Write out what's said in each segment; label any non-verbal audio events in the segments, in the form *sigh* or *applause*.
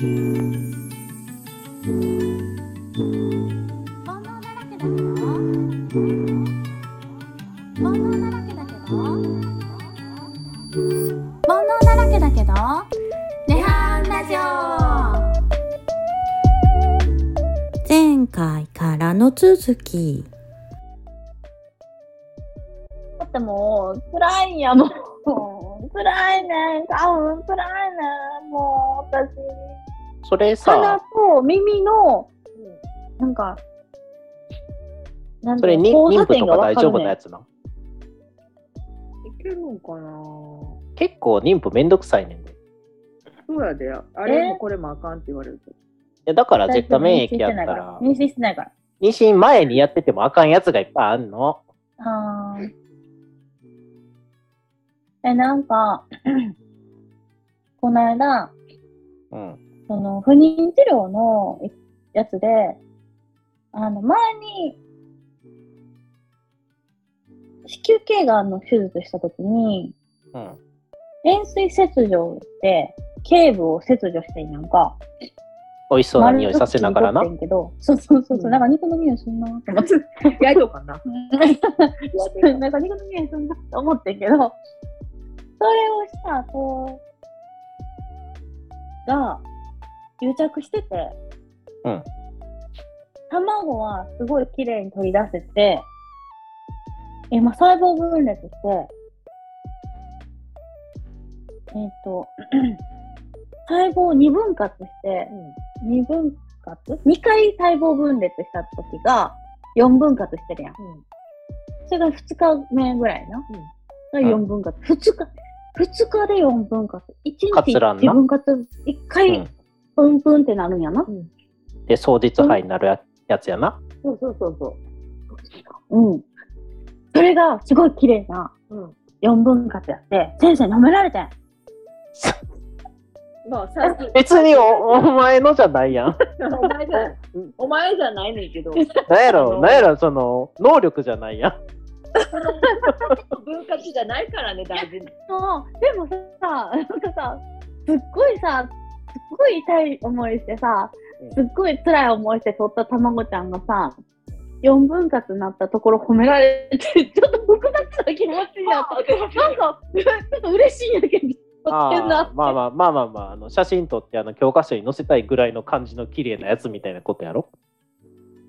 前回からの続きだってもう、辛いんやもん。辛いねん。多分辛いねん。もう、私。それ鼻さ、と耳の、なんか、なんそれに交差妊婦とか大丈夫なねやつなの？いけるんかな？結構妊婦めんどくさいねんで。いそうやで。あれもこれもあかんって言われると。やだから絶対免疫やったら、妊娠してないから。妊娠前にやっててもあかんやつがいっぱいあんの。あーえ、なんか、*clears throat* この間、うん。その、不妊治療のやつで、あの、前に、子宮頸がんの手術したときに、うん。円錐切除で、頸部を切除してんやんか。美味しそうな匂いさせながらな丸。く切ってんけど、そうそうそうそう、うんなんか肉の匂いすんなって思って。やいとうかな。*laughs* なんか肉の匂いすんなって思ってんけど、それをした後が癒着してて、うん卵はすごい綺麗に取り出せて、今細胞分裂して、えっ、と、*clears throat* 細胞を二分割して、二分割 ?2 回細胞分裂した時が4分割してるやん。それが2日目ぐらいな。が4分割。2日、2日で4分割。1日割らんな1分割、1う回ん。プンプンってなるんやな。で、双日肺になるややつやな。そうそうそうそう。うん。それがすごい綺麗なうん。4分割やって、先生舐められてん。*laughs* まあ、別におお前のじゃないやん。お前じゃ、お前じゃないねんけど、なんやろ、なんやろ、その、能力じゃないやん。分割じゃないからね、大事に。*laughs* そうでもさ、なんかさ、すっごいさ、すっごい痛い思いしてさ、すっごい辛い思いして取った卵ちゃんがさ、4分割になったところ褒められて、ちょっと複雑な気持ちになって、なんか、ちょっと嬉しいんやけど、あまあまあまあまあまあ、あの写真撮ってあの教科書に載せたいぐらいの感じの綺麗なやつみたいなことやろ？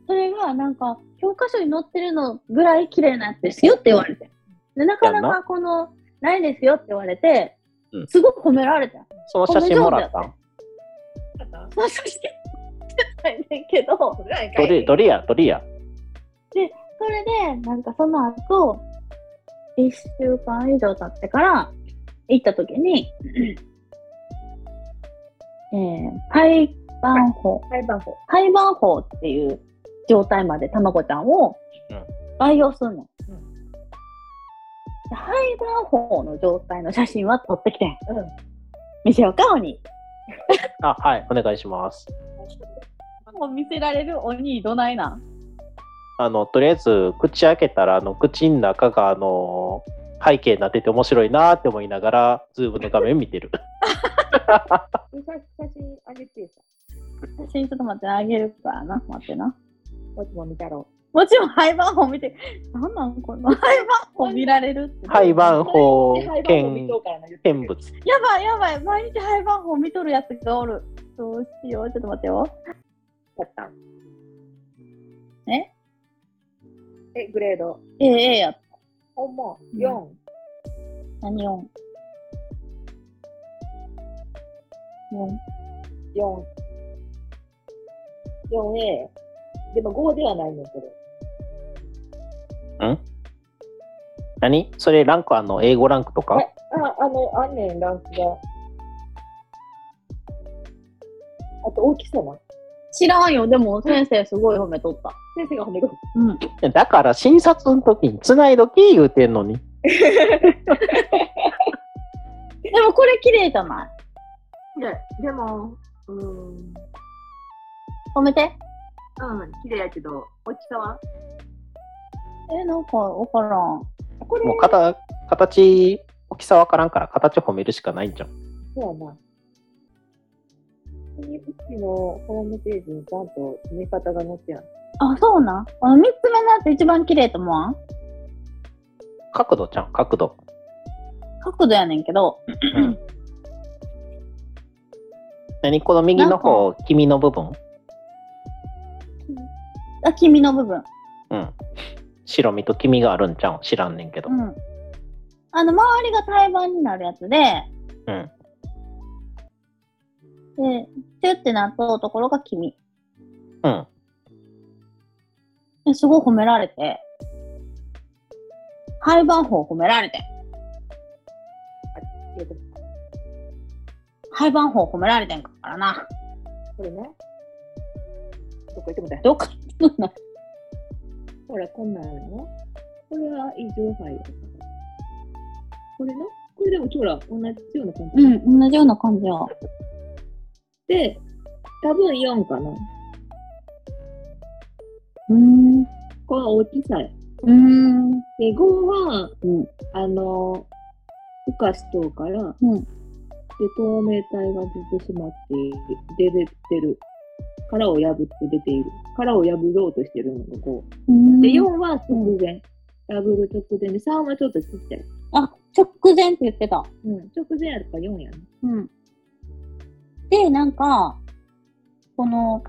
それがなんか、教科書に載ってるのぐらい綺麗なやつですよって言われて。で、なかなかこの、ないですよって言われてうん、すごく褒められた。その写真もらったんそうそして、*laughs* ないねんけど、どれ、どれや、どれや。それで、なんかその後、一週間以上経ってから、行った時に、*clears throat* えー、胎盤法、裁判法。胎盤法っていう状態まで卵ちゃんをうん培養するの。うんで胎盤法の状態の写真は撮ってきてん。うん。見せようか、鬼。あ、はい、お願いします。もう見せられる鬼どないなん？あの、とりあえず、口開けたら、あの、口の中が、あの、背景になってて面白いなって思いながら、ズームの画面見てる。*laughs* 写真あげてさ。写真ちょっと待って、あげるからな。待ってな。こっちも見たろもちろん廃盤法見て、なんなんこの廃盤法見られるって。廃盤法見見物。やばいやばい、毎日廃盤法見とるやつがおる。どうしよう、ちょっと待ってよ。やったんえ？え、グレード。ええええや。ほんま、うん4。何をもう4。4A。でも5ではないねんけど。何？それランクあの、英語ランクとか？えあ、あの、あんねん、ランクが。あと大きさな。知らんよ。でも先生すごい褒めとった。先生が褒める。うん。だから診察の時に繋いどき言うてんのに。*laughs* でもこれ綺麗じゃない？いや、でも、うーん、うん、褒めて。綺麗やけど、大きさは？え、なんかわからん。これ、もう形、形、大きさわからんから形褒めるしかないんじゃん。そうやな。ちのホームページにちゃんと見方が載ってない。あ、そうなん？あの、三つ目のやつ一番綺麗と思わん？角度ちゃん、角度。角度やねんけど、何この右の方、君の部分？あ、黄身の部分。うん。白身と黄身があるんちゃうん？知らんねんけどう。ん。あの、周りが胎盤になるやつで、うん。で、チュってなっとうところが黄身。うん。ですごい褒められて、廃盤法褒められて、えっと廃盤法褒められてんからな。これね。どこ行ってもだよ。どっか行くのほら、こんなんやのこれは異常肺や。これなこれでもほら、同じような感じ？うん、同じような感じや。で、多分4かな。うーん。この大きさや。うーん。で、5は、うん。あの、孵化しとうから、うん。で、透明体が出てしまって、出てってる。殻を破って出ている。殻を破ろうとしてるのが5。で、4は直前。破る直前で、3はちょっとちっちゃい。あ、直前って言ってた。うん。直前やったら4やね。うん。で、なんか、この、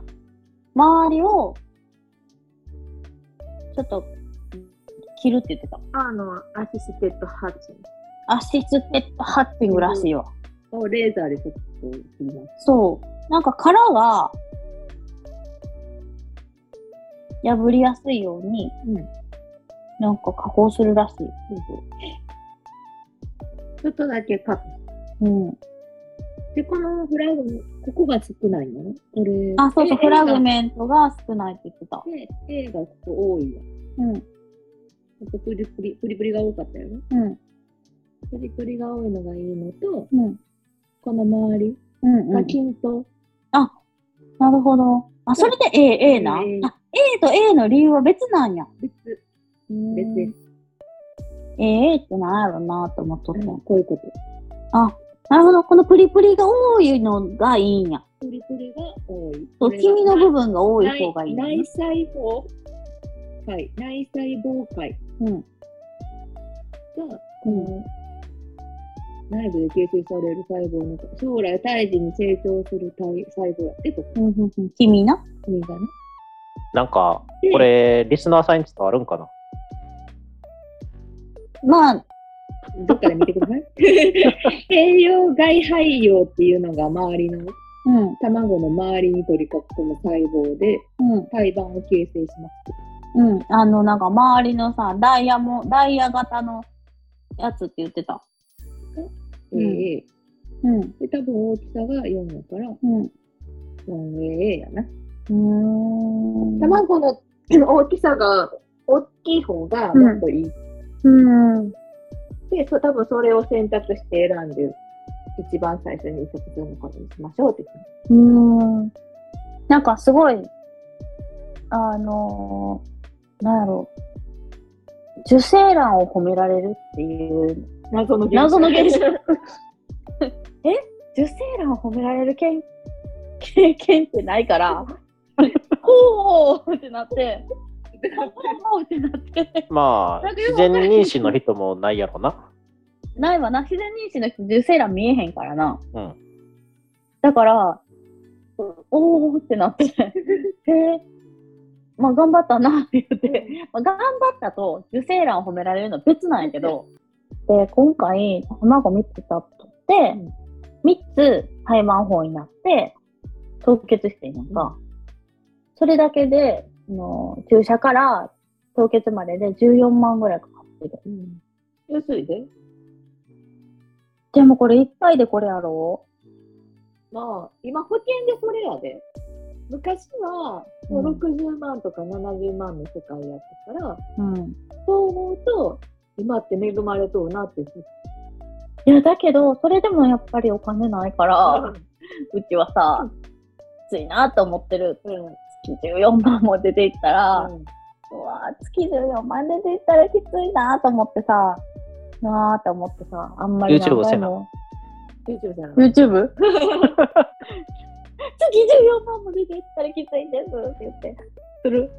周りを、ちょっと、切るって言ってた。あの、アシステッドハッチンアシステッドハッチングらしいわ。をレーザーでちょっと切ります。そう。なんか殻が、破りやすいように、うん。なんか加工するらしい。ちょっとだけカット。うん。で、このフラグ、ここが少ないの？ね。これ。あ、そうそう、フラグメントが少ないって言ってた。で、A がここ多いわ。うん。ここプリプリ、プリプリが多かったよね。うん。プリプリが多いのがいいのと、うん。この周りうん、うがん。均等。なるほど。あ、それで A、A な？あ、A と A の理由は別なんや。別、別です。A ってなんやろなと思っとった。こういうこと。あ、なるほど。このプリプリが多いのがいいんや。プリプリが多い。そう、黄身の部分が多い方がいいんや内細胞界、内細胞界うん。が、この、内部で形成される細胞の将来胎児に成長する体細胞やってと、うん、うん、うん。黄身な。君がね。なんか、これ、リスナーさんに伝わるんかな？まあ、どっかで見てください。*laughs* 栄養外肺葉っていうのが周りのうん、卵の周りに取り囲む細胞でうん、胎盤を形成します。うん。あの、なんか周りのさ、ダイヤも、ダイヤ型のやつって言ってた。うんええうん、で、多分大きさが4やから、うん。4A やな。うーん。卵の大きさが大きい方がもっといい。うん。で、そ多分それを選択して選んで、一番最初に直前のことにしましょうって。うーん。なんかすごい、あのー、なんやろう。受精卵を褒められるっていう、謎の謎の現象 *laughs* え？受精卵を褒められる経 *laughs* 経験ってないから、ほーってなって、ほーってなって。まあ、自然妊娠の人もないやろな。ないわな、自然妊娠の人受精卵見えへんからな。うん。だから、おーってなって、へ *laughs* え、まあ頑張ったなって言って、まあ、頑張ったと受精卵を褒められるのは別なんやけど、で、今回、卵3つ取って、3つ胎盤法になって、凍結してんやんか。それだけで、あの注射から凍結までで14万ぐらいかかってる。安いで。でもこれ1回でこれやろ？まあ、今保険でそれやで。昔は、もう60万とか70万の世界やったから、うん。そう思うと、今って恵まれとうなって。いや、だけど、それでもやっぱりお金ないから、うちはさ、きついなと思ってる。うん月14万も出ていったら、うんうわぁ月14万出ていったらきついなと思ってさ、なぁと思ってさ、あんまり YouTube せなも。YouTube じゃない YouTube? 月14万も出てったらきついですって言って、する。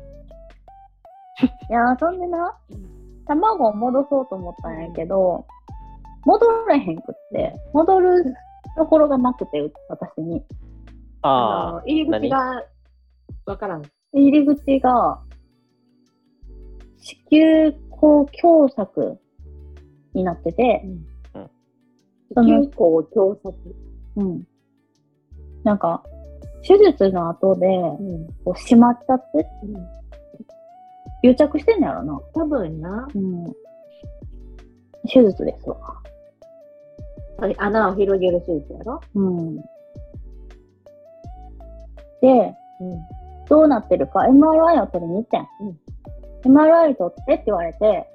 いやー、そんでな、卵を戻そうと思ったんやけど、戻れへんくって、戻るところがなくて、私に。あの入り口がわからん。入り口が、子宮口狭窄になってて、その結構狭窄。うん。なんか、手術の後で、うん。こう閉まっちゃって、癒着してんのやろな。多分な、うん。手術ですわ。穴を広げる手術やろ？うん。で、うん。どうなってるか MRI を取りに行ってん。MRI 取ってって言われて、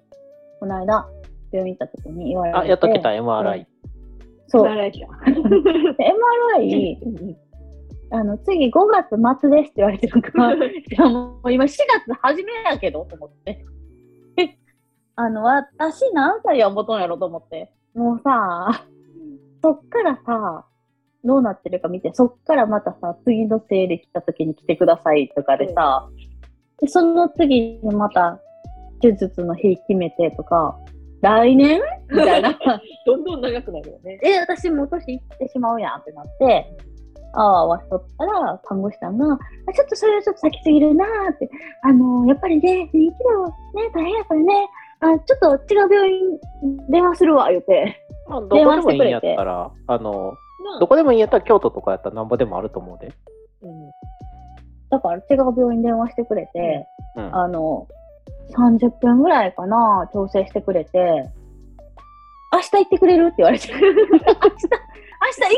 この間、病院行った時に言われて。あ、やっと来た、MRI。そう。られた。で MRI、あの、次5月末ですって言われてるから、いやもう今4月初めやけどと思って。え、*laughs* あの、私何歳や思とんやろと思って。もうさ、そっからさ、どうなってるか見て、そっからまたさ、次の生理来た時に来てくださいとかでさ、でその次にまた手術の日決めてとか、来年みたいな。*laughs* どんどん長くなるよね。え、私もう年いってしまうやんってなって、ああ、わしとったら、看護師さんが、あちょっとそれはちょっと先すぎるなーって、あのーやっぱりね、人気だね、大変やからね、あちょっと違う病院電話するわ、言うて。まあどこでもいいんやったら、あの、などこでもいいんやったら京都とかやったらなんぼでもあると思うで。うん。だから違う病院電話してくれて、うん。あの、30分ぐらいかな、調整してくれて、明日行ってくれるって言われて、明日、明日行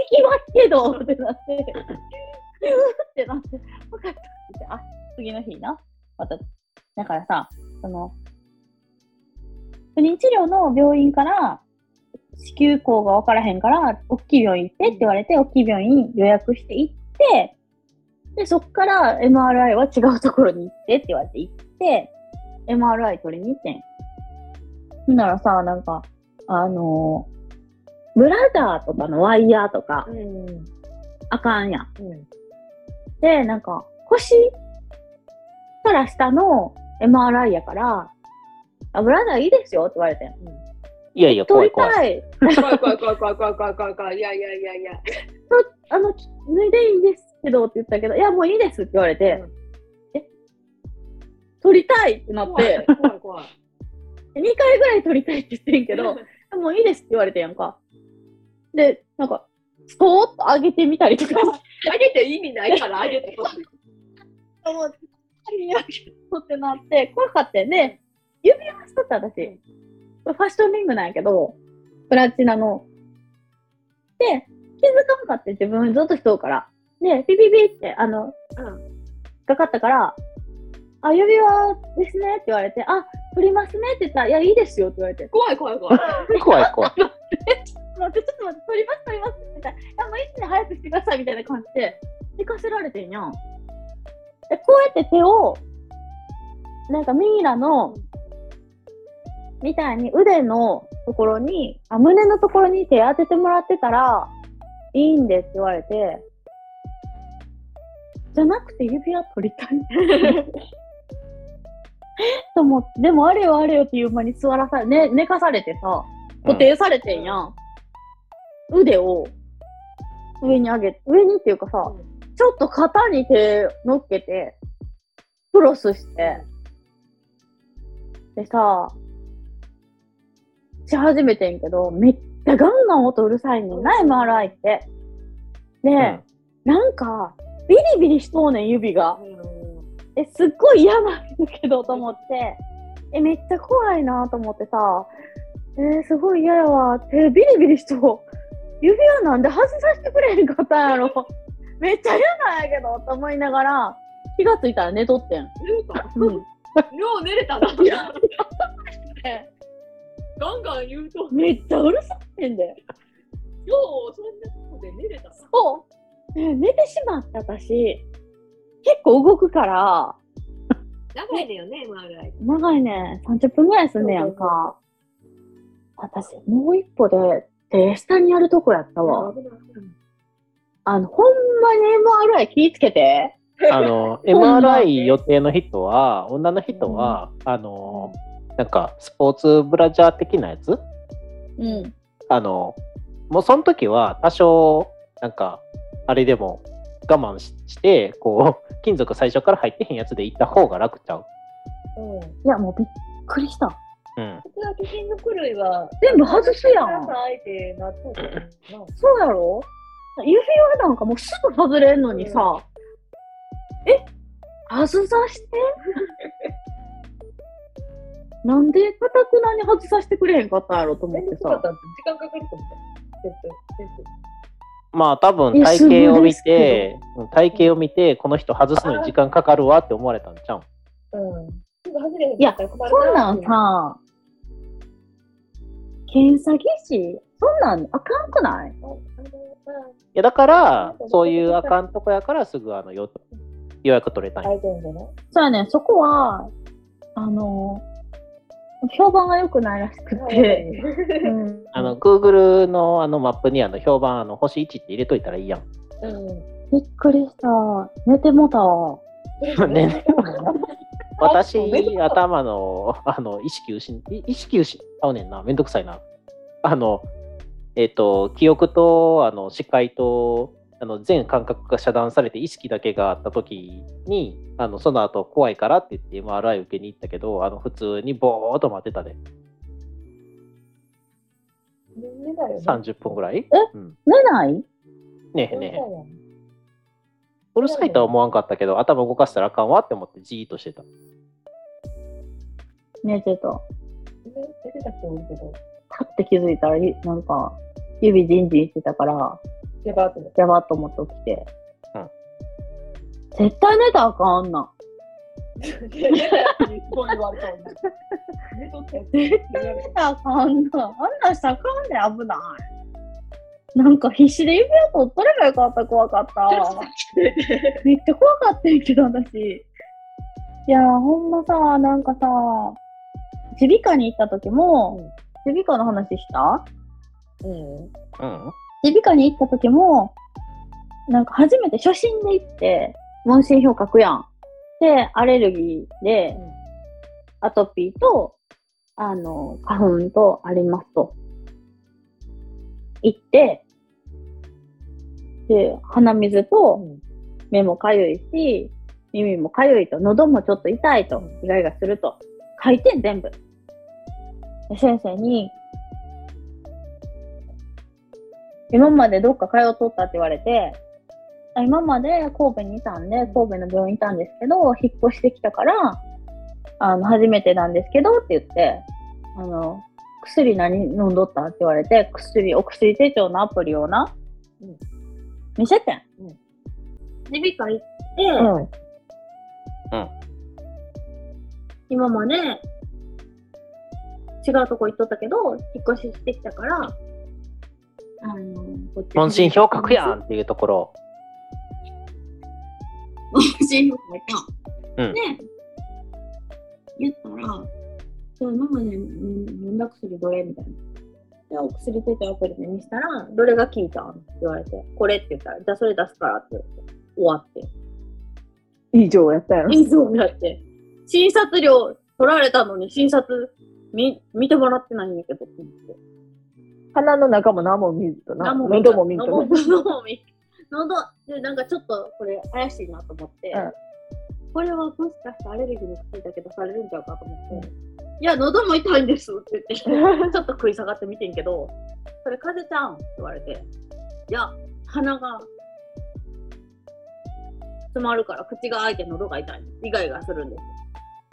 きますけどってなって、ってなって、分かったって言って、あ、次の日な、また、だからさ、その、不妊治療の病院から、子宮口が分からへんから、大きい病院行ってって言われて、大きい病院予約して行って、で、そっから MRI は違うところに行ってって言われて行って、MRI 取りに行ってん。ほんならさ、なんか、あのーブラザーとかのワイヤーとかうん。あかんやん。うん。で、なんか、腰から下の MRI やから、あ、ブラザーいいですよって言われてん。いやいや、怖い怖い。怖い怖い怖い怖い怖い怖い怖い怖い。いやいやいやいや。あの、き脱いでいいんですけどって言ったけど、いや、もういいですって言われて、うんえ？取りたいってなって、怖い怖い。*laughs* 2回ぐらい取りたいって言ってんけど、*laughs* もういいですって言われてんやんか。で、なんか、スポーッと上げてみたりとか、*laughs* あげて意味ないからあげてほしい。もう、ってなって、怖かったよね。指輪しとった私。ファッションリングなんやけど、プラチナの。で、気づかんかって自分ずっとしとうから。で、ピピピって、あの、うん。かかったから、あ、指輪ですねって言われて、あ、振りますねって言ったら、いや、いいですよって言われて、怖い怖い怖い。*laughs* 怖い怖い。待って、ちょっと待って、取ります、取りますって言ったら、いや、もう一気に早くしてくださいみたいな感じで、行かせられてんやん。で、こうやって手を、なんかミイラの、みたいに腕のところに、あ、胸のところに手当ててもらってたら、いいんですって言われて、じゃなくて指輪取りたい。*laughs* と思って、でもあれよあれよっていう間に座らさ、ね、寝かされてさ、固定されてんやん。腕を上に上げ、上にっていうかさ、ちょっと肩に手乗っけて、クロスして、でさ、し始めてんけど、めっちゃガンガン音うるさいねんな、MRI って。で、うんなんか、ビリビリしとうねん、指が。え、すっごい嫌なんだけど、と思って。え、めっちゃ怖いなと思ってさ、えー、すごい嫌やわ。手ビリビリしとう。指輪なんで外させてくれへんかったんやろ。*laughs* めっちゃ嫌なんやけど、と思いながら、気がついたら寝とってん。うん。*laughs* よう寝れたな。*laughs* ガンガン言うと、よめっちゃうるさいんで。うそんなとこで寝れたな。そう。ね寝てしまった私。結構動くから、長いねよね、MRI。長いね。30分ぐらいすんねやんか。私、もう一歩で手下にやるとこやったわ。あの、ほんまに MRI 気ぃつけて。あの、*laughs* MRI 予定の人は、女の人は、あの、なんか、スポーツブラジャー的なやつ？うん。あの、もうその時は多少、なんか、あれでも我慢しして、こう、*laughs* 金属最初から入ってへんやつで行った方が楽ちゃう。うん。いや、もうびっくりした。うん。普通は金属類は、全部外すやん。*clears throat* そうやろ？指輪なんかもうすぐ外れんのにさ、え？外さして？なんでかたくなに外させてくれへんかったんやろと思ってさ。時間かかると思った。まあ多分体型を見すて、うん体型を見て、この人外すのに時間かかるわって思われたんちゃう？ん。対うん。すぐ外れへんいやそんなんさ、検査技師？そんなんあかんくない？いやだから、そういうあかんとこやからすぐあのよ予約取れたんあ、や。そうやねん。そこは、あの、評判が良くないらしくて、うんあの、Google のあのマップにあの評判あの星1って入れといたらいいやん。うん。びっくりした。寝てもたわ。ね *laughs* あ私頭の、あの、意識失い意識失うねんな。めんどくさいな。あの、えっ、と、記憶と、あの、視界と、あの、全感覚が遮断されて意識だけがあった時に、あの、その後怖いからって言って MRI 受けに行ったけど、あの、普通にぼーっと待ってたで。寝だよね。30分ぐらい？え？うん。寝ない？ねえ寝ねえ。うるさいとは思わんかったけど、頭動かしたらあかんわって思ってじーっとしてた。寝てた。寝てた人多いけど、パッて気づいたら、いなんか、指ジンジンしてたから、やばーって思っやばっと思って起きて。うん絶対寝たらあかんな。た。すごい言われたもんね。寝とったやつ言われ寝たらあかんな。あんなんしたらあかんで危ない。なんか必死で指輪取っとればよかった、怖かった。めっちゃ怖かったけど、私。いやー、ほんまさ、なんかさ、耳鼻科に行った時も、耳鼻科の話した？うん。うん。耳鼻科に行った時も、なんか初めて初心で行って、問診票書くやん。で、アレルギーで、アトピーと、あの、花粉とありますと。行って、で、鼻水と目もかゆいし、耳もかゆいと、喉もちょっと痛いと、イガイガすると。書いてん、全部。で先生に、今までどっか通っとったって言われて、あ今まで神戸にいたんで、神戸の病院にいたんですけど、引っ越してきたから、あの、初めてなんですけどって言って、あの、薬何飲んどったって言われて、薬、お薬手帳のアプリをな、うん見せてん。うん。耳鼻科行って、今まで違うとこ行っとったけど、引っ越ししてきたから、あの、問診票書くやんっていうところ。問診票書いた。うんで、言ったら、そう今まで飲んだ薬どれみたいな。で、お薬手帳アプリで見せたら、どれが効いたんって言われて、これって言ったら、じゃあそれ出すからって言って、終わって。以上やったやろ。以上やって。*laughs* 診察料取られたのに診察見見てもらってないんやけどって言って。鼻の中も何も見ずとな。喉も見ずとな。喉も見喉でなんかちょっとこれ怪しいなと思って、うんこれはもしかしてアレルギーの薬だけ出されるんちゃうかと思って、いや喉も痛いんですって言って *laughs* ちょっと食い下がって見てんけどそれ風邪ちゃうんって言われていや鼻が詰まるから口が開いて喉が痛いイガイガするんです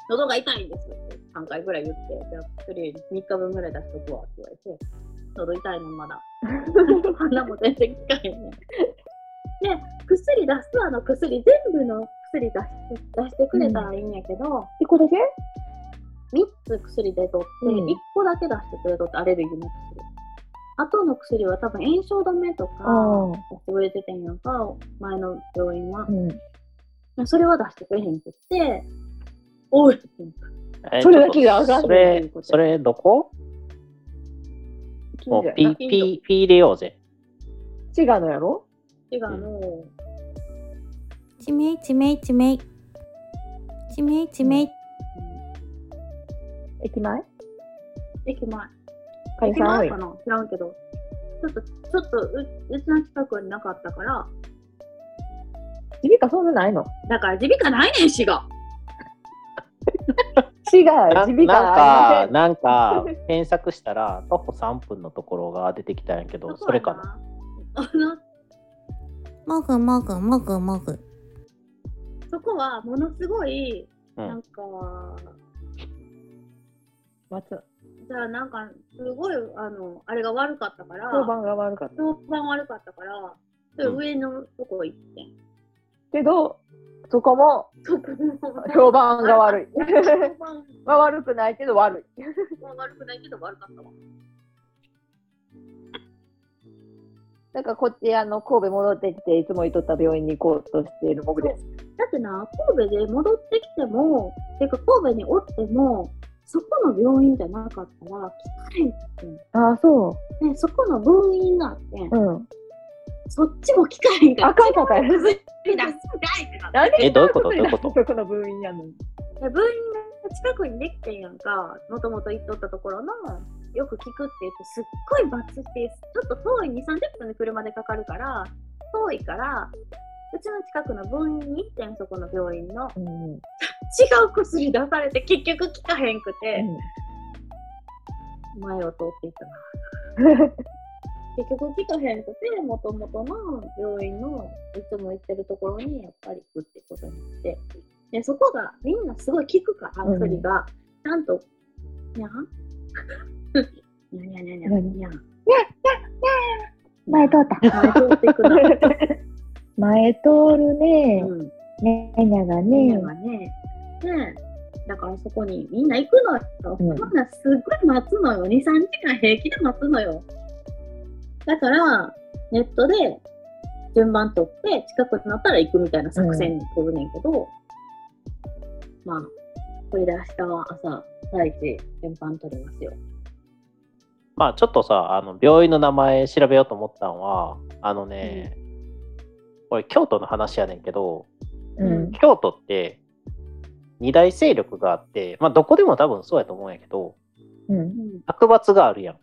喉が痛いんですって3回ぐらい言ってじゃあ薬3日分ぐらい出しとくわって言われて喉痛いのまだ *laughs* 鼻も全然効かへんねん。で、薬出すあの薬、全部の薬出して出してくれたらいいんやけど、一個だけ？3つ薬でとって、うん1個だけ出してくれとって、アレルギーの薬。あとの薬は多分炎症止めとかあ出してくれててんやんか、前の病院はう。ん。それは出してくれへんくって、おいえそれだけが上がそるっていれそれどこ？もうピピー、ピー入れようぜ。違うのやろ？違うの。地名地名地名地名地名駅前？駅前。会社多い駅前か。な？知らんけど。ちょっと、ちょっとう、うちの近くになかったから、耳鼻科そんなないの？だから耳鼻科ないねん、しが。市がな耳鼻なんか、なんか、検索したら、徒歩3分のところが出てきたんやけど、それかな？*laughs* もぐもぐもぐもぐそこはものすごい、うんなんか、松じゃあなんか、すごい、あの、あれが悪かったから、評判が悪かった。評判悪かったから、それ上のとこ行ってん。けど、そこも評判が悪い。評判は悪くないけど悪い。は悪くないけど悪かったわ。なんかこっちあの神戸戻ってきていつも行っとった病院に行こうとしている僕です。だってな、神戸で戻ってきても、てか神戸におっても、そこの病院じゃなかったら聞かれんかってん。ああ、そね、そこの分院があって。うん。そっちも聞かへんから。あかんかったよ違う薬出すんかいってなって。なんでえどういうこと？どういうこと？そこの分院やのに。で分院が近くにできてんやんか、もともと行っとったところの、よく聞くって言って、すっごいバツして、ちょっと遠い2、30分で車でかかるから、遠いから、うちの近くの分院に行ってん、そこの病院の。うん。うん。違う薬出されて、結局効かへんくて、前を通っていったな。*laughs* 結局効かへんくて、もともとの病院のいつも行ってるところにやっぱり行くってことになって、でそこがみんなすごい効くから、うん薬が、ちゃんと、にゃん？にゃんにゃんにゃんにゃんにゃん。前通った。前通っていくな。前通るね。うん。ねにゃがみんなね。がね。ねだからそこにみんな行くのよ。うんみんなすっごい待つのよ。2、3時間平気で待つのよ。だから、ネットで順番取って、近くになったら行くみたいな作戦に取るねんけど、まあ、これで明日は朝、第一、順番取りますよ。まあちょっとさ、あの病院の名前調べようと思ったのは、あのね、これ京都の話やねんけど、うん。京都って二大勢力があって、まあどこでも多分そうやと思うんやけど、うん。うん。学閥があるやん。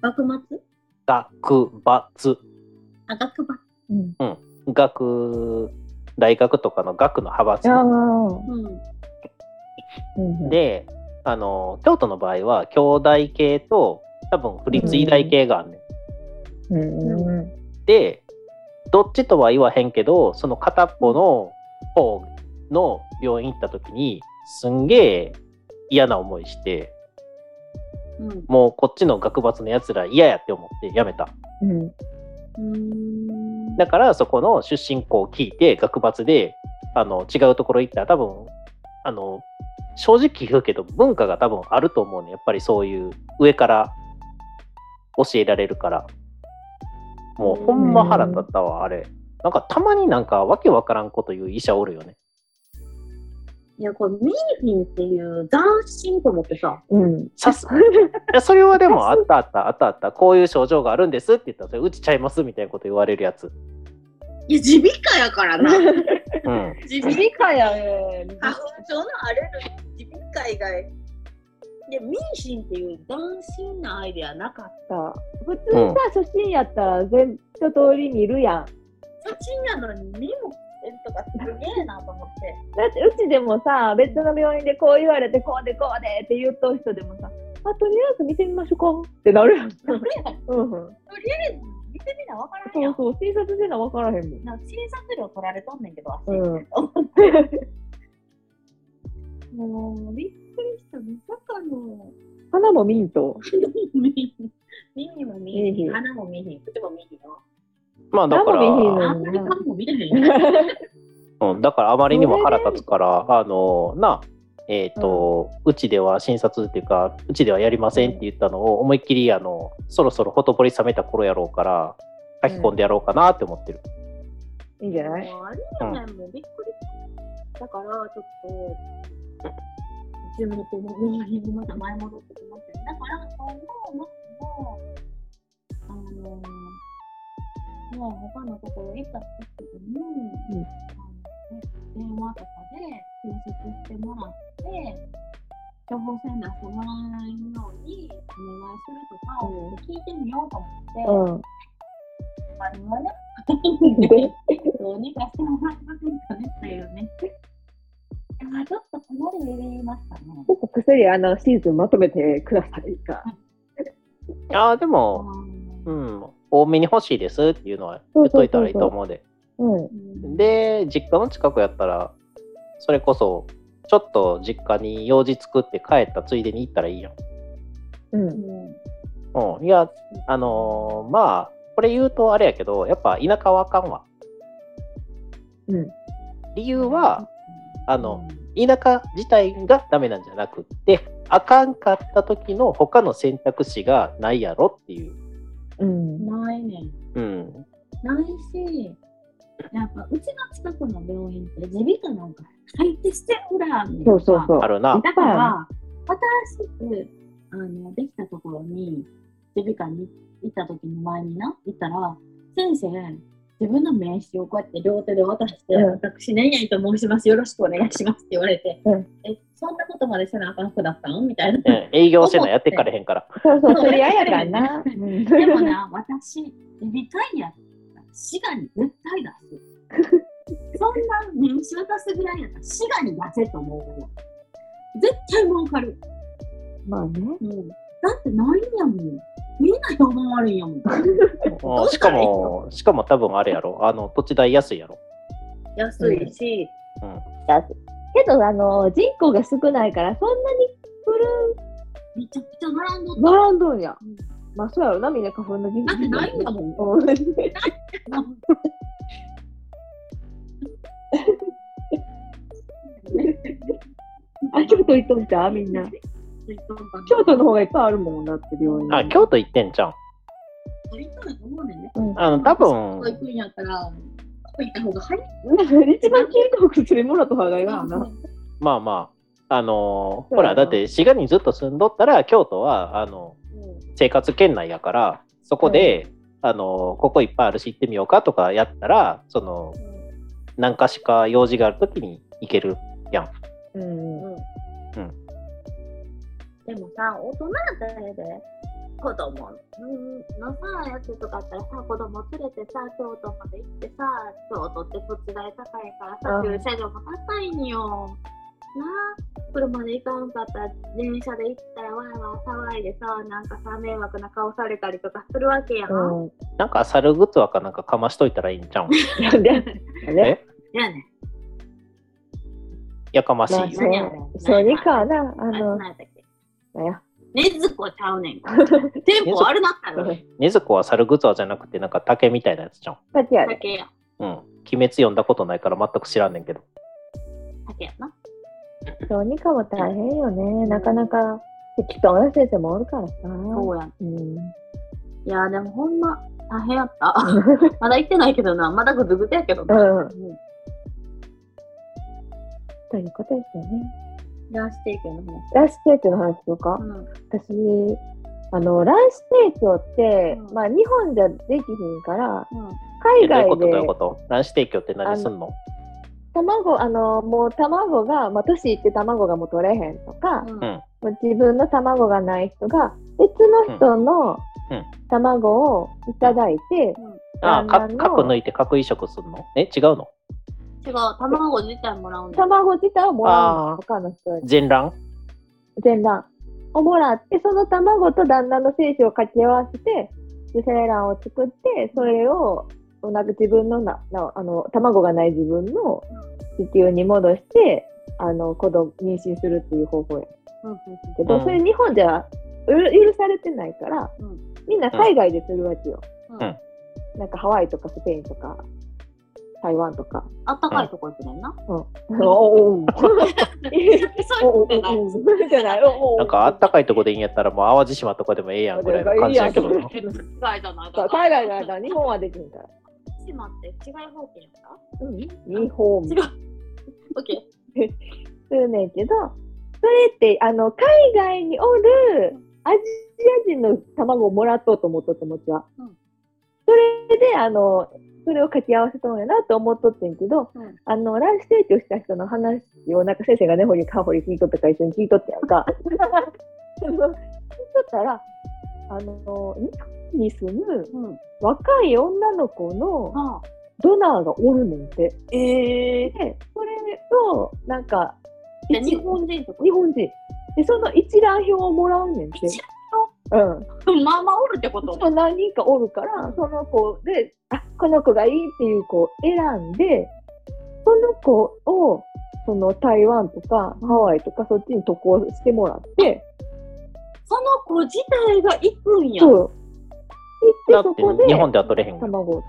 幕末？学閥。あ、学閥。うん。学、大学とかの学の派閥。ああ。うん。うん。で、あの、京都の場合は、兄弟系と、多分、府立医大系があるねん。うん。うん。で、どっちとは言わへんけど、その片っぽの方の病院行った時に、すんげえ嫌な思いして、うん。もうこっちの学閥のやつら嫌やって思って辞めた。うん。だからそこの出身校を聞いて学閥であの違うところ行ったら多分あの正直言うけど文化が多分あると思うねやっぱりそういう上から教えられるからもうほんま腹立ったわあれなんかたまになんかわけわからんこと言う医者おるよねいや、これ、ミーフィンっていう斬新と思ってさ、うん。さす *laughs* いやそれはでもあったあったあったあったこういう症状があるんですって言ったらそれうちちゃいますみたいなこと言われるやついや、耳鼻科やからな。うん耳耳鼻科やね。花粉症のアレルギー、耳鼻科以外。いや、ミーシンっていう斬新なアイデアなかった。さ普通さ、初心やったら全一通り見るやん。写真なのに目もえとかすげえなと思って。だってうちでもさ、別の病院でこう言われて、こうでこうでって言っとる人でもさ、あとりあえず見てみましょうかってなるやん。とりあえずうんうん。見てみな分からんやん。そうそう、診察せな分からへんもん。なんか診察料取られとんねんけど、足。うん *laughs* もう、びっくりした。まさかの。鼻もミント。耳耳も見えへん。見えへん鼻も見えへん。口も見えへんよ。まあだから。*laughs* うん、だからあまりにも腹立つから、あのな、えっ、と、うちでは診察っていうか、うちではやりませんって言ったのを、思いっきり、あの、そろそろほとぼり冷めた頃やろうから、書き込んでやろうかなって思ってる。いいんじゃない？もうありえない、もうびっくり。だから、ちょっと、地元の病院にまた前戻ってきますだから、今後、もっと、あの、も他のところ行った時に、うんあのね、電話とかで診察してもらって、処方箋出してもらえないようにお願いするとかを聞いてみようと思って、うん。あれはね、*laughs* どうにかしてもらえませんかねっていうね。あちょっとかなり入れましたね。ちょっと薬、あの、シーズンまとめてくださいか。ああ、でも、ううんん、多めに欲しいですっていうのは言っといたらいいと思うで。うん。で、実家の近くやったら、それこそ、ちょっと実家に用事作って帰ったついでに行ったらいいやん。うん。うん、いや、あのーまあ、これ言うとあれやけど、やっぱ田舎はあかんわ。うん。理由は、あの、田舎自体がダメなんじゃなくって、あかんかった時の他の選択肢がないやろっていう。うん。ないねん。うん。ないし、やっぱうちの近くの病院って耳鼻科なんか入ってしてるぐらいあそうそうそう。あるな。だから、新しくあのできたところに耳鼻科に行った時の前にな、行ったら、先生、自分の名刺をこうやって両手で渡して、うん私、何々と申します、よろしくお願いしますって言われて、うんえ、そんなことまでせなあかんくだったん？みたいな。うん、営業せなやってかれへんから。*laughs* そうそう、それ嫌やからな。うんでもな、私、耳鼻科医や滋賀に絶対出す。*laughs* そんな名刺渡すぐらいやったら、滋賀に出せと思うよ。絶対儲かる。まあね。うん。だってないんやもん。みんな評判悪いんやもん。うんしかも、しかも多分あれやろ。あの、土地代安いやろ。安いし、うん。けど、あの、人口が少ないから、そんなにめちゃくちゃ並んどっ並んどんやうん。まあ、そうやろな、みんな花粉の時期。だってないんだもん。*laughs* あ、京都行っとんちゃうみんな。京都の方がいっぱいあるもんだって、病院。あ、京都行ってんじゃん。行ったらと思うねあの、多行分、くんやったら、ここ行った方が早い。*laughs* 一番金庫薬もらった方がいいわな。まあまあ、あのほら、だって滋賀にずっと住んどったら、京都は、あの、生活圏内やから、そこで、あのーここいっぱいあるし行ってみようかとかやったら、その、何かしか用事があるときに行けるやん。うん。でもさ、大人やったらええで、子供のさ、やつとかあったらさ、子供連れてさ、京都まで行ってさ、京都って土地代高いからさ、うん駐車場も高いんよ。なあ、車で行かんかったら、電車で行ったらわーわー騒いでさ、なんかさ、迷惑な顔されたりとかするわけやん。うん。なんか、猿グッズはかなんかかましといたらいいんちゃうん？いなんで、ね。やねやかましいまあ、よ。そうにかな、あの、ねずこちゃうねん。*laughs* テンポ悪なったら、ねずこは猿グッズはじゃなくて、なんか竹みたいなやつじゃん。竹やで。竹や。うん。鬼滅読んだことないから全く知らんねんけど。竹やな。小児科も大変よね。なかなか適当な先生もおるからさ。そうやん。うん。いやーでもほんま大変やった。*laughs* まだ行ってないけどな、まだぐずぐずやけどな。うんうん。ということですよね。ラステーキの話。ランス提供の話とか、うん。私、あの、卵子提供って、うんまあ日本じゃできひんから、うん。海えどういうこと？外でどういうこと？卵子提供って何すんの？卵、あの、もう卵が、まあ年いって卵がもう取れへんとか、うん。うん。もう自分の卵がない人が、別の人のうんうん卵をいただいて、ああ、か旦那の核抜いて核移植すんの？え違うの？違う、卵自体もらうんだ。卵自体をもらうあのー。他の人に全卵？全卵。をもらって、その卵と旦那の精子を掛け合わせて、受精卵を作って、それを、なんか自分のななあの卵がない自分の子宮に戻して、あの子供妊娠するっていう方法や。うんうんけど、うん。それ日本じゃう許されてないから、うん。みんな海外でするわけよ。うん。うん。なんかハワイとかスペインとか台湾とか。あったかいとこ行くねんな。うん。おおおそういうことじゃない。じゃなんかあったかいとこでいいんやったらもう淡路島とかでもええやんぐらいの感じやけどな。海外じゃな海日本はできんから。島って違い方形やったうん。日本。違う。オッケー。するねんけど、それって、あの、海外におるアジア人の卵をもらっとうと思っとってもちは。うんそれで、あの、それを掛け合わせたんやなと思っとってんけど、うんあの、卵子提供した人の話を、なんか先生がねほりかほり聞いとったから一緒に聞いとったやんか。聞いとったら、あの、日本に住むうん。若い女の子のはあ、ドナーがおるねんて。ええで、それを、なんか、ー。日本人と？か日本人。で、その一覧表をもらうねんて。一うん。まあまあおるってこと？そう何人かおるから、その子で、あ、この子がいいっていう子を選んで、その子を、その台湾とかハワイとかそっちに渡航してもらって、その子自体が行くんや。そう。行ってそこでて日本では取れへんから。卵を、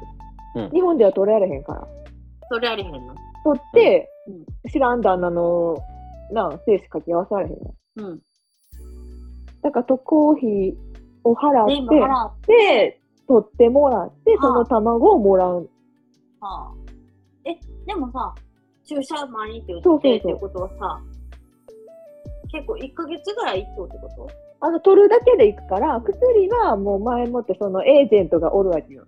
うん日本では取られへんから。それありへんの？取って、うん知らん旦那の、な、精子掛け合わされへんの。うん。だから渡航費を払って、払っで、取ってもらって、はあその卵をもらう。た。え、でもさ、注射毎日打ってってことはさ、結構1ヶ月ぐらい行っとってこと？あの、取るだけでいくから、薬はもう前もってそのエージェントがおるわけよ。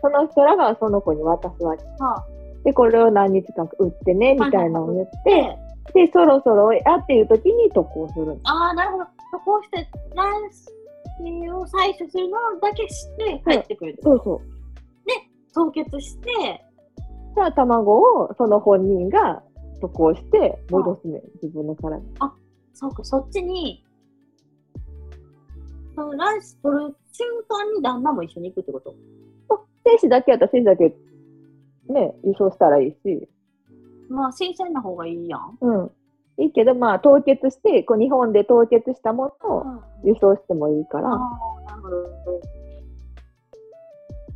その人らがその子に渡すわけ。あ、あで、これを何日間か打ってね、みたいなのを言っでて、、で、そろそろやっていう時に渡航する。ああ、なるほど。こうして卵子を採取するのだけして帰ってくるそうそう。凍結して、じゃあ卵をその本人が渡航して戻すねん、自分の体に。そうか、そっちに、その卵子取る瞬間に旦那も一緒に行くってこと？精子だけやったら精子だけね、輸送したらいいし、まあ、新鮮な方がいいやん。うん。いいけど、まあ、凍結して、こう日本で凍結したものを輸送してもいいから。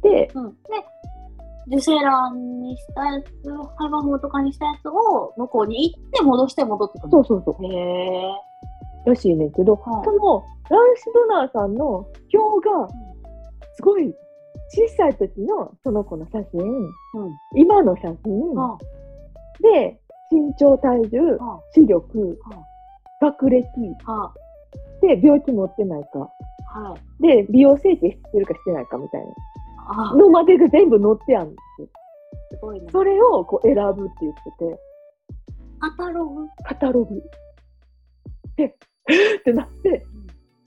で、うん。で、受精卵にしたやつ、胚盤とかにしたやつを向こうに行って戻して戻ってくるそうそうそう。へえ。らしいねんけど、はいその卵子ドナーさんの表がすごい小さい時のその子の写真、うん。今の写真、はで身長体重視力、は学歴で病気持ってないか。で美容整形してるかしてないかみたいあなのまでが全部載ってあるんですよ。すごいね。それをこう選ぶって言っててカタログ？カタログで *laughs* ってなって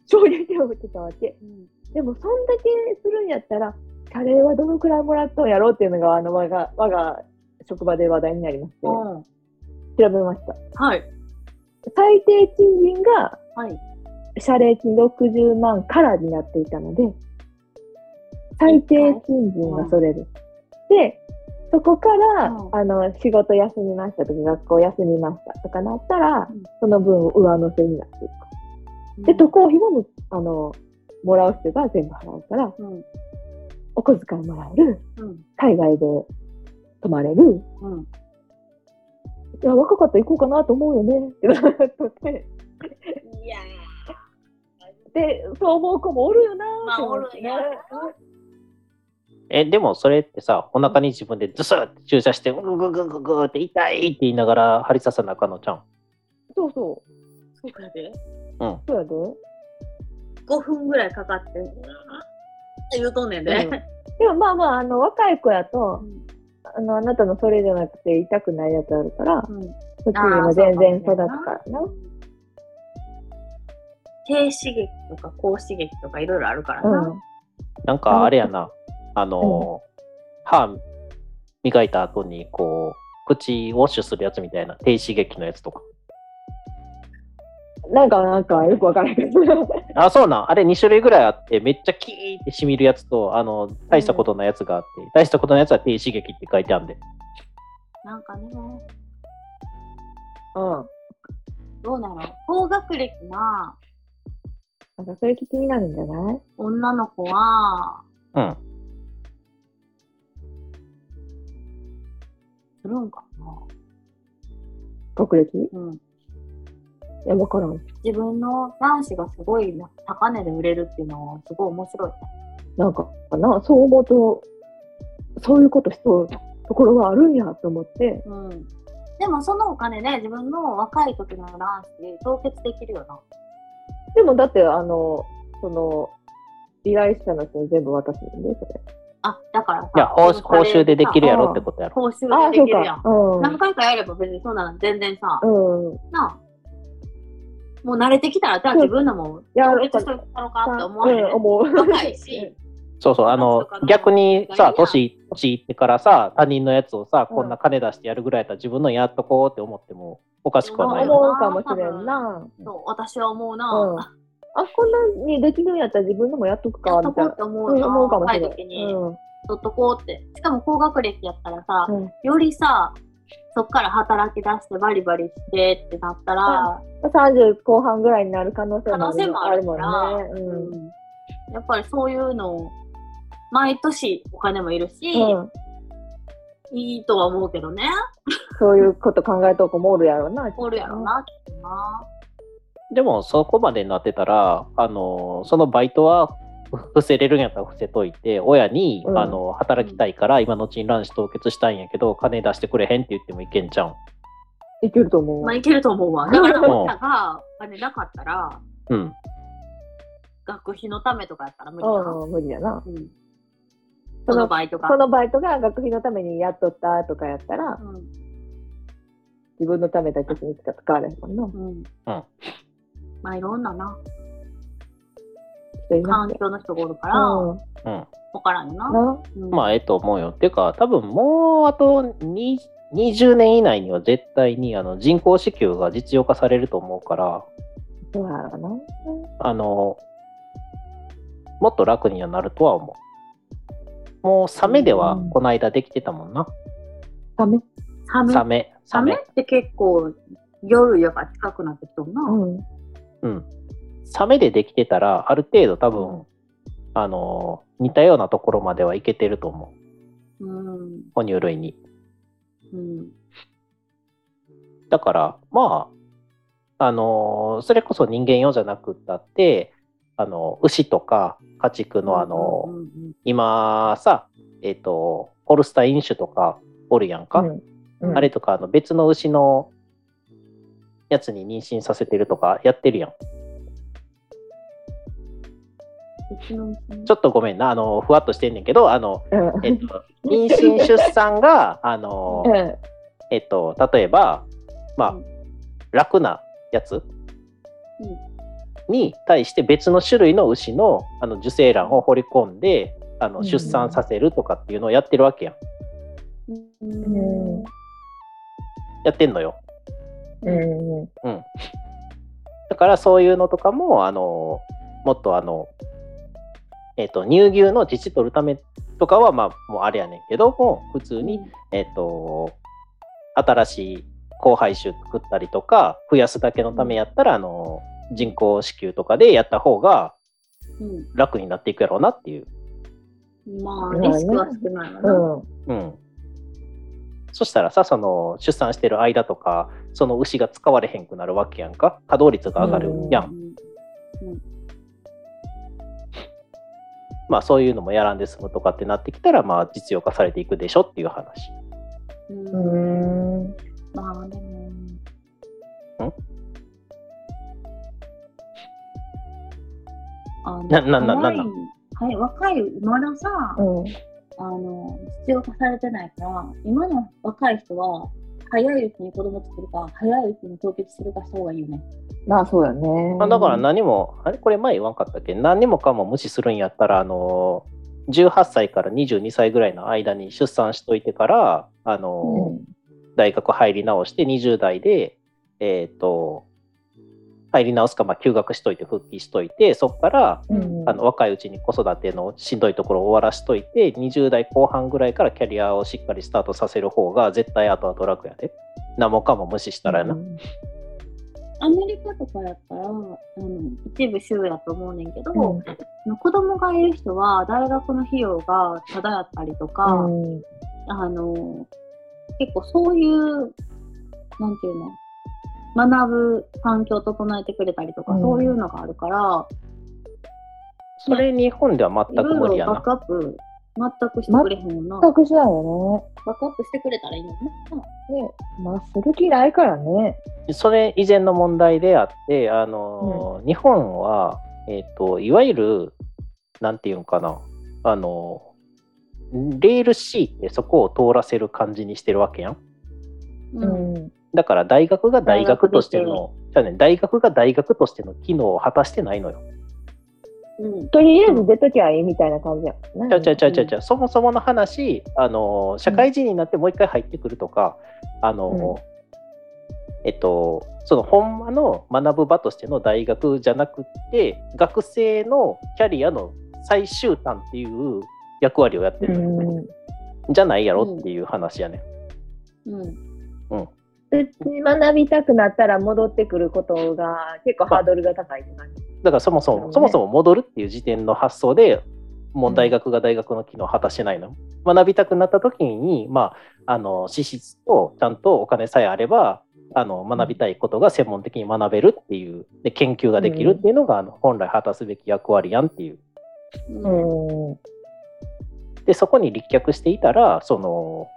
衝撃を受けたわけ。うん。でも、そんだけするんやったら、謝礼はどのくらいもらっとんやろっていうのが、あの、我が、我が職場で話題になりまして、うん。調べました。はい。最低賃金が、はい。謝礼金60万からになっていたので、最低賃金がそれです。で、そこから、うんあの、仕事休みましたとか、学校休みましたとかなったら、うんその分上乗せになっていく。で、渡航費もむ、あの、もらう人が全部払うから、うん。お小遣いもらえる、うん。海外で泊まれる。うん。いや、若かったら行こうかなと思うよね。ってなって。いやで、そう思う子もおるよなまあって思ってねおるんやえ、でもそれってさ、お腹に自分でズスって注射して、グググググって痛いって言いながら針刺さなあかんのちゃん。そうそそうかでうん。う。そうやで。5分ぐらいかかって、うーんって言うとんねんで。うんでもまあまあ、あの、若い子やと、あの、あなたのそれじゃなくて痛くないやつあるから、うん。そっちにも全然育つからな。低刺激とか高刺激とかいろいろあるからうな。ん。なんかあれやな、あのー、歯磨いた後に、こう、口ウォッシュするやつみたいな、低刺激のやつとか。なんか、なんか、よくわからないけど。あ、そうなん。あれ2種類ぐらいあって、めっちゃキーってしみるやつと、あの、大したことないやつがあって、大したことないやつは低刺激って書いてあるんで。なんかね、うん。どうなの？高学歴ななんか、それ気になるんじゃない？女の子は、うん。するんかな学歴？いうん。や、わからん。自分の男子がすごい高値で売れるっていうのはすごい面白いね。なんか、な、そう思うと、そういうことしとるところがあるんやと思って、うん。でもそのお金で自分の若い時の卵子凍結できるよな。でもだって、あの、その、依頼者の人に全部渡すんで、それ。あ、だからさ、いや報酬でできるやろってと。ことやろ。報酬あ、そうでできるやんか。。うん。何回かやれば別にそんなの全然さ、うん。なあ。もう慣れてきたら、じゃあ自分のも、や統一しといたのかって思わへんうん、思う。若いし、*laughs* そうそう、あの逆にさ、いや年、年いってからさ、他人のやつをさ、こんな金出してやるぐらいやったら自分のやっとこうって思ってもおかしくはない。思うかもしれんな。そう、私は思うな。うん。あ、こんなにできるんやったら自分のもやっとくか、やっとこみたいうな。って思う、うんな。思うかもしれん。若い時に、うん。取っとこうって。しかも高学歴やったらさ、うんよりさ、そっから働き出してバリバリしてってなったら、30後半ぐらいになる可能性もある可能性もあるもから、んね。うん。うんやっぱりそういうのを、毎年お金もいるし、うん。いいとは思うけどね。そういうこと考えとこもおるやろな。おるやろな、きっとな。でも、そこまでになってたら、あの、そのバイトは伏せれるんやったら伏せといて、親に、うんあの働きたいから、今のうちに卵子凍結したいんやけど、金出してくれへんって言ってもいけんじゃん。いけると思う。まあいけると思うわ。だから親がお金なかったら、うん。学費のためとかやったら無理だな。うん、無理やな。うん。そのバイトが。そのバイトが学費のためにやっとったとかやったら、うん。自分のためだけにしか使われへんもんな。うん。まあいろんなな、人いま。環境の人がおるから、うん。うん。わからんよな。なうんまあ、ええと思うよ。てか、多分もうあとに20年以内には絶対にあの人工支給が実用化されると思うから、そうやろな。あの、もっと楽にはなるとは思う。もうサメではうんこの間できてたもんな。サメ？サメ、ササメメ。って結構夜夜が近くなってきとるな。うん。うん。サメでできてたら、ある程度多分、あの、似たようなところまではいけてると思う。うん。哺乳類に。うん。だから、まあ、あの、それこそ人間用じゃなくったって、あの、牛とか家畜のあの、うんうん今さ、えっ、と、ホルスタイン種とかおるやんか。うんうんあれとか、あの別の牛のやつに妊娠させてるとかやってるやん。うんちょっとごめんな、あの、ふわっとしてんねんけど、あの、うん。えっ、と、妊娠出産が、あの、*laughs* うんえっ、と、例えば、まあうん、楽なやつに対して別の種類の牛のあの受精卵を掘り込んで、あのうん出産させるとかっていうのをやってるわけやん。うんやってんのよ。うん。うん。だからそういうのとかも、あの、もっとあの、えっ、と、乳牛の乳取るためとかは、まあ、もうあれやねんけども、普通に、えっ、と、新しい交配種作ったりとか、増やすだけのためやったら、あの、人工子宮とかでやった方がうん楽になっていくやろうなっていう。まあ、リスクは少ないわな。うん。うん。そしたらさ、その出産してる間とか、その牛が使われへんくなるわけやんか。稼働率が上がるやん。うんまあそういうのもやらんで済むとかってなってきたら、まあ実用化されていくでしょっていう話。うんうん。まあでも。あのなななな早いはい、若い、まださ、うん。あの、必要化されてないから、今の若い人は、早いうちに子供作るか、早いうちに凍結するかした方がいいよね。まあそうやね。まあ、だから何も、あれ？これ前言わんかったっけ？何にもかも無視するんやったら、あの、18歳から22歳ぐらいの間に出産しといてから、あの、大学入り直して20代で、えっ、と、入り直すか、まあ、休学しといて復帰しといて、そこから、うん。あの若いうちに子育てのしんどいところを終わらしといて、20代後半ぐらいからキャリアをしっかりスタートさせる方が絶対後々楽やで。何もかも無視したらやな。アメリカとかやったら、あの一部州やと思うねんけど、うん子供がいる人は大学の費用がタダやったりとか、うん。あの結構そういう、なんていうの、学ぶ環境を整えてくれたりとか、うんそういうのがあるから、それ日本では全く無理やな。バックアップ、全くしてくれへんもんな。全くしないよバックアップしてくれたらいいの。ね。ね。まあする気ないからね。それ以前の問題であって、あの、日本は、えっ、と、いわゆる、なんていうんかな、あの、レール C ってそこを通らせる感じにしてるわけやん。う。うんん。だから大学が大学としての、じゃあね、大学が大学としての機能を果たしてないのよ。うん。とりあえず出ときゃいいみたいな感じや。ちゃうちゃうちゃうちゃうちゃう、そもそもの話、あの社会人になってもう一回入ってくるとか、あのえっと、そのほんまの学ぶ場としての大学じゃなくって、学生のキャリアの最終端っていう役割をやってうる。じゃないやろっていう話やね。うん。普通に学びたくなったら戻ってくることが結構ハードルが高いって感じ。だからそもそも、ねそもそも戻るっていう時点の発想でもう大学が大学の機能を果たしてないの。学びたくなった時に、まあ、あの資質とちゃんとお金さえあればあの学びたいことが専門的に学べるっていうで研究ができるっていうのが、あの本来果たすべき役割やんっていう。うん。うん。でそこに立脚していたらその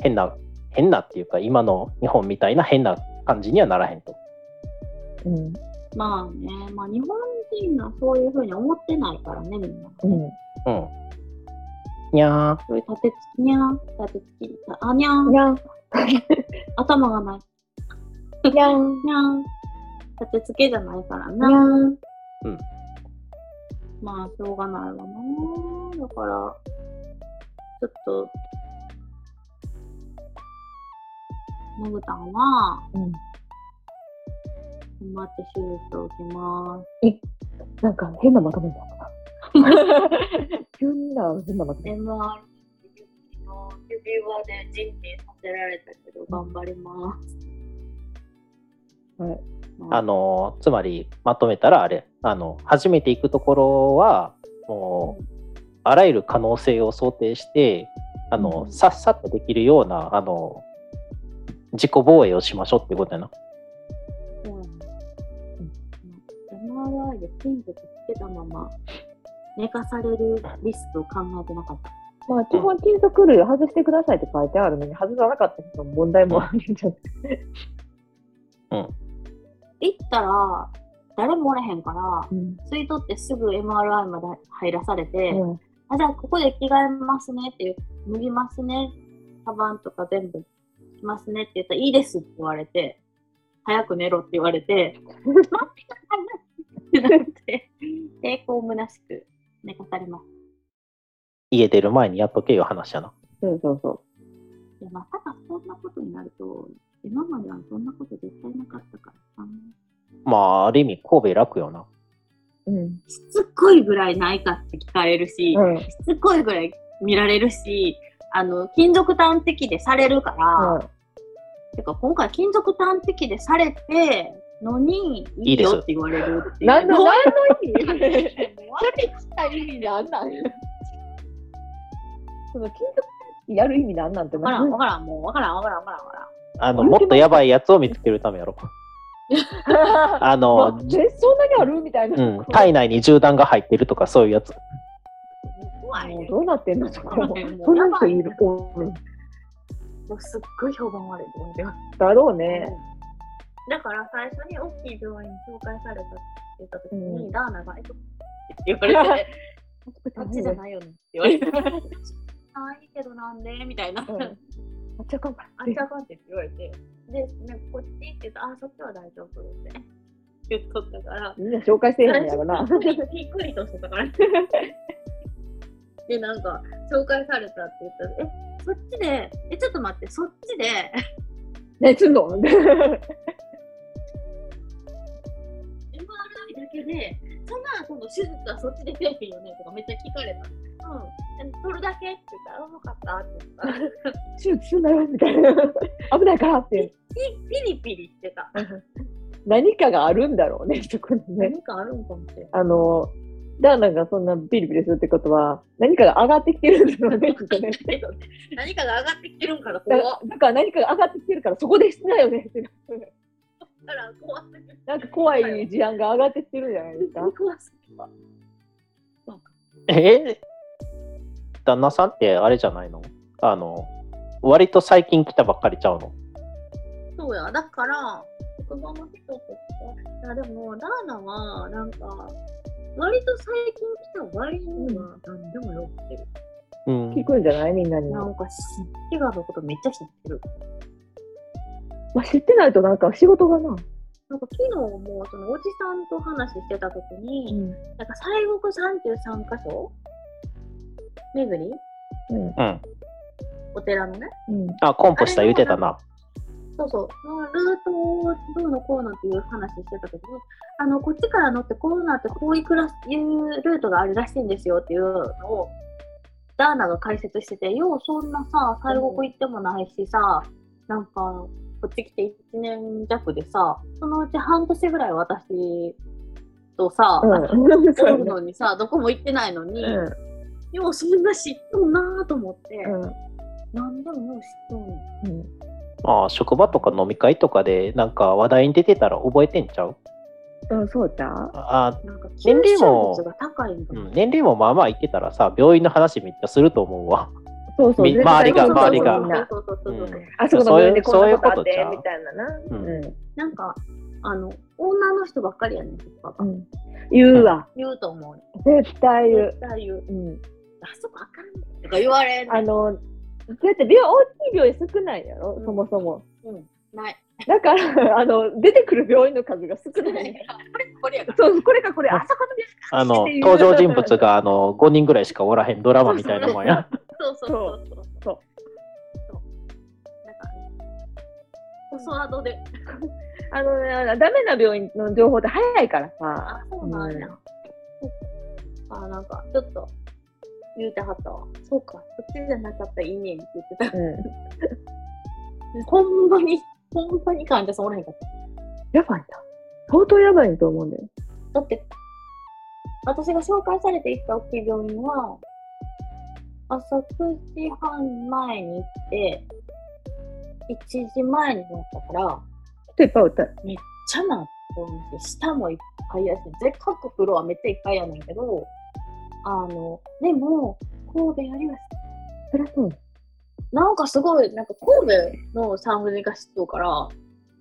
変な変なっていうか今の日本みたいな変な感じにはならへんと。うん。まあね、まあ日本人がそういうふうに思ってないからね、みんな。うん。うん。にゃーそういう立てつきにゃー、立てつき、あにゃー、にゃん。*laughs* 頭がない。にゃん。にゃー、立てつけじゃないからにな。ゃん。まあ、しょうがないわな。だから、ちょっと、のぐたんは、うん。頑張って手術を受けます。なんか変なまとめになった。*laughs* 急にな変なまとめ。MR の指輪で人品させられたけど、頑張ります。はい。あのつまりまとめたらあれあの初めて行くところはもうあらゆる可能性を想定してあの、うんさっさとできるようなあの自己防衛をしましょうってことやな。そうなんだ。MRI で金属つけたまま寝かされるリスクを考えてなかった。まあ、基本金属類を外してくださいって書いてあるのに、外さなかった人の問題もあるんじゃない？行ったら、誰もおれへんから、うん。吸い取ってすぐ MRI まで入らされて、うん。あじゃあここで着替えますねっていう、脱ぎますね、カバンとか全部しますねって言ったら、いいですって言われて、早く寝ろって言われて、*laughs* 待ってくださいってなって、抵抗むなしく寝かされます。家出る前にやっとけよ話やな。そうそうそいや、まさかそんなことになると、今まではそんなこと絶対なかったからさ、まあある意味神戸楽よな。う。うん。しつこいぐらいないかって聞かれるし、うん。しつこいぐらい見られるし、あの、金属探知機でされるから、てか今回金属探知機でされてのにいいよって言われるっていう。*laughs* 何の、どう何の意味？*laughs* *laughs* それした意味なんなん？その金属やる意味なんなんてわからん、わからん、もうわからん、わからん、わからん、わからん。あのもっとやばいやつを見つけるためやろ。*laughs* あの、え、そんなにあるみたいな。うん、体内に銃弾が入ってるとかそういうやつ。もう怖いね。*laughs* もうどうなってんのそこ。もうそんな人いる。もうすっごい評判悪いと思ってます。だろうね。だから最初に大きい病院に紹介されたって言った時に、うんダーナが、え *laughs* っと、って言われて、あっちじゃないよねって言われて、あいいけどなんで？みたいな。うんあっちゃかんかあっちゃかんって言われて、で、なんかこっちって言うと、あ、そっちは大丈夫って言っとったから、みんな紹介せえへんやろな。びっくりとしてたから。で、なんか、紹介されたって言ったら、え、そっちで、え、ちょっと待って、そっちで、ね、すんの？MRI だけで、そんな、その手術はそっちでせえへんよねとかめっちゃ聞かれた。うん。え取るだけって言ったら、あ、分かったって言ったら、手術すんなよみたいな。*laughs* 危ないからって。ピリピリしてた。何かがあるんだろうね、そこにね。何かあるんかもしれない。あの、ダーナがそんなピリピリするってことは、何かが上がってきてるんだろうね。*laughs* 何かが上がってきてるんから怖だから何かが上がってきてるから、そこでしなよねってから怖すぎる。なんか怖い事案が上がってきてるんじゃないですか。怖すぎた。え？旦那さんってあれじゃないの？あの、割と最近来たばっかりちゃうの？そうや、だから、職場の人とか、いやでも、ダーナは、なんか、割と最近来た割には何でも酔ってる。うん聞くんじゃない？みんなに。まなんか、シガのことめっちゃ知ってる。あ、知ってないとなんか仕事がな。なんか昨日もそのおじさんと話してた時に、ん。なんか西国33箇所巡り？うん。うん。お寺のね？うん。あ、コンポした言うてたな。そうそう。ルートをどうのこうのっていう話してた時に、あの、こっちから乗ってこうなってこういうクラス、いうルートがあるらしいんですよっていうのを、ダーナが解説してて、ようそんなさ、西国行ってもないしさ、なんか、こっち来て1年弱でさ、そのうち半年ぐらい私とさ、うん。*laughs* おるそうやねのにさ、どこも行ってないのに、うようそんな知っとんなーと思って、ん。うん。なんでもよう知っとんの。うん。まあ、職場とか飲み会とかで、なんか話題に出てたら覚えてんちゃう？うん、そうちゃう？あなんか吸年齢収も。うん、年齢もまあまあ言ってたらさ、病院の話めっちゃすると思うわ。そうそう。周りが周りがみんなそうそうそうそう。うんあそこの病院でこんなことあってそういうそういうことちゃう？みたいなな。うんうなんか、あの、女の人ばっかりやねん、とかん。うん。言うわ。言うと思う。絶対言う絶。対言う。うん。あそこあかんねんとか言われんねんあの、だって病、大きい病院少ないやろ、うんそもそも。うん、ない。だから、*laughs* あの、出てくる病院の数が少ない。*laughs* これやから。そう、これかこれ、あそこのですかあの登場人物があの5人ぐらいしかおらへんドラマみたいなもんや。そうそうそうそう。そうなんかね、細ワードで。*laughs* あのね、ダメな病院の情報って早いからさ。あ、そうなんや。あ、なんか、ちょっと、言うてはったわ。そうか、そっちじゃなかったらいいねんって言ってた。うん。*laughs* ほんまに、ほんまに患者さんおらへんかった。やばいな。相当やばいと思うんだよ。だって、私が紹介されて行った大きい病院は、朝9時半前に行って、1時前になったから、人いっぱいおった。めっちゃなって、下もいっぱいやし、でっかくフロアめっちゃいっぱいやねんけど、あの、でも、神戸よりは、そりゃそう。なんかすごい、なんか神戸の産婦人科室から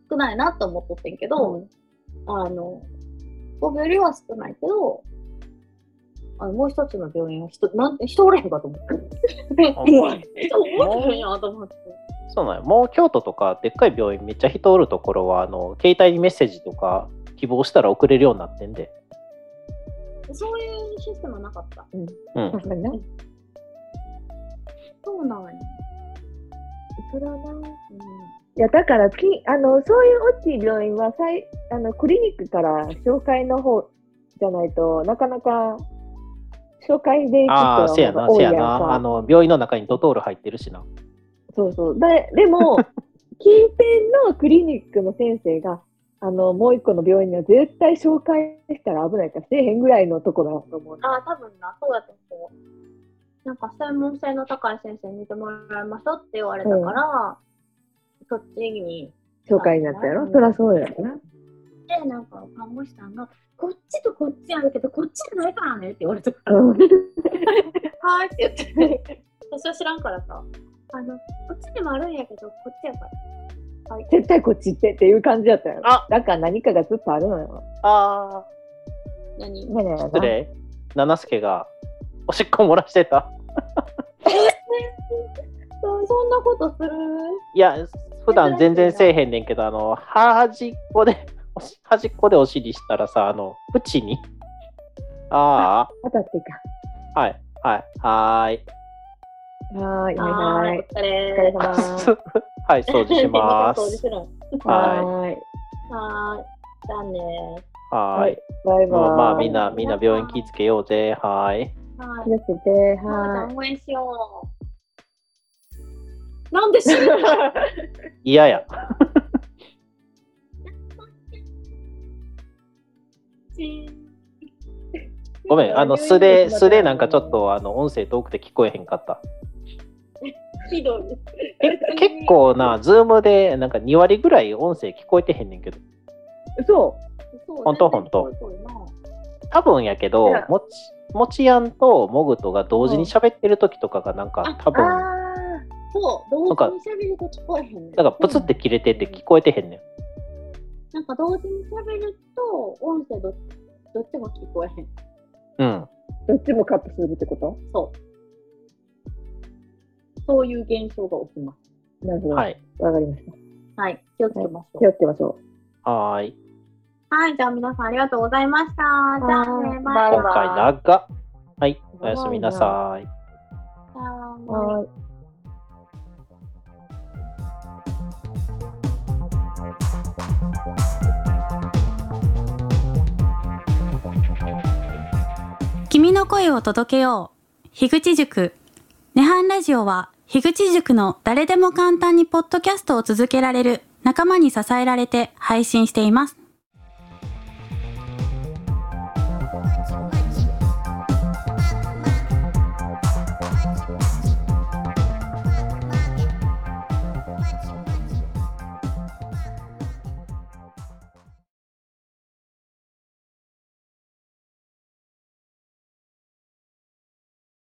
少ないなと思っとってんけど、あの、神戸よりは少ないけど、あのもう一つの病院は人、なんて人おれへんかと思って。人おれへんやと思って。そうなんやもう京都とかでっかい病院めっちゃ人おるところはあの携帯にメッセージとか希望したら送れるようになってんで。そういうシステムはなかった。うん。確かにな。そうなんや。それはな。うんいや、だからきあの、そういう大きい病院はさいあのクリニックから紹介の方じゃないとなかなか紹介で行くああ、人せやな、の方が多いやんせやな。あか。の病院の中にドトール入ってるしな。そうそう。ででも、*laughs* 近辺のクリニックの先生が、あの、もう一個の病院には絶対紹介したら危ないからせえへんぐらいのところだと思う。ああ、多分な、そうやと思う。なんか専門性の高い先生に見てもらいましょうって言われたから、そっちに。紹介になったやろ？うんそりゃそうやろな。で、なんか看護師さんが、こっちとこっちあるけど、こっちじゃないからねって言われたから、うんはーいって言って、私は知らんからさ、あの、こっちにもあるんやけど、こっちやから。はい。絶対こっち行ってっていう感じやったよ。あだから何かがずっとあるのよ。あ何？ねえねえあ、失礼。七助がおしっこ漏らしてた。*laughs* そそんなことする？いや、普段全然せえへんねんけど、あの、端っこで、端っこでお尻したらさ、あの、縁に。あ当たってか。あ、はい、はい、はーい。はーい、はーい、はい。お疲れ様。*laughs* はい、掃除しま掃除す。*laughs* はい。はーい。じゃあねはーい。バイバイ。まあみんな、みんな病院気ぃつけようぜ。はーい。は気をつけて、はた応援しよう。*laughs* なんでしょう嫌や。ごめん、あの素で、素でなんかちょっとあの音声遠くて聞こえへんかった。ひどい。え結構な、ズームでなんか2割ぐらい音声聞こえてへんねんけど。い。そそうほんとほんと。全然聞こえとるな多分やけどもち、もちやんとモグとが同時に喋ってる時とかがなんか多う。分、あそう、なんか同時に喋ると聞こえへんねん。なんかプツって切れてて聞こえてへんねん。なんか同時に喋ると、音声どどっちも聞こえへん。うん。ーどっちもカットするってこと？そう。そういう現象が起きます。なるほど。わ、はい。かりました。はい。気をつけましょう。気をつけましょはーい。はい。じゃあ皆さんありがとうございました。じゃあね、バイバイ。今回長っ。はい。おやすみなさい。う。はい。君の声を届けよう。樋口塾。ネハンラジオは、樋口塾の誰でも簡単にポッドキャストを続けられる仲間に支えられて配信しています。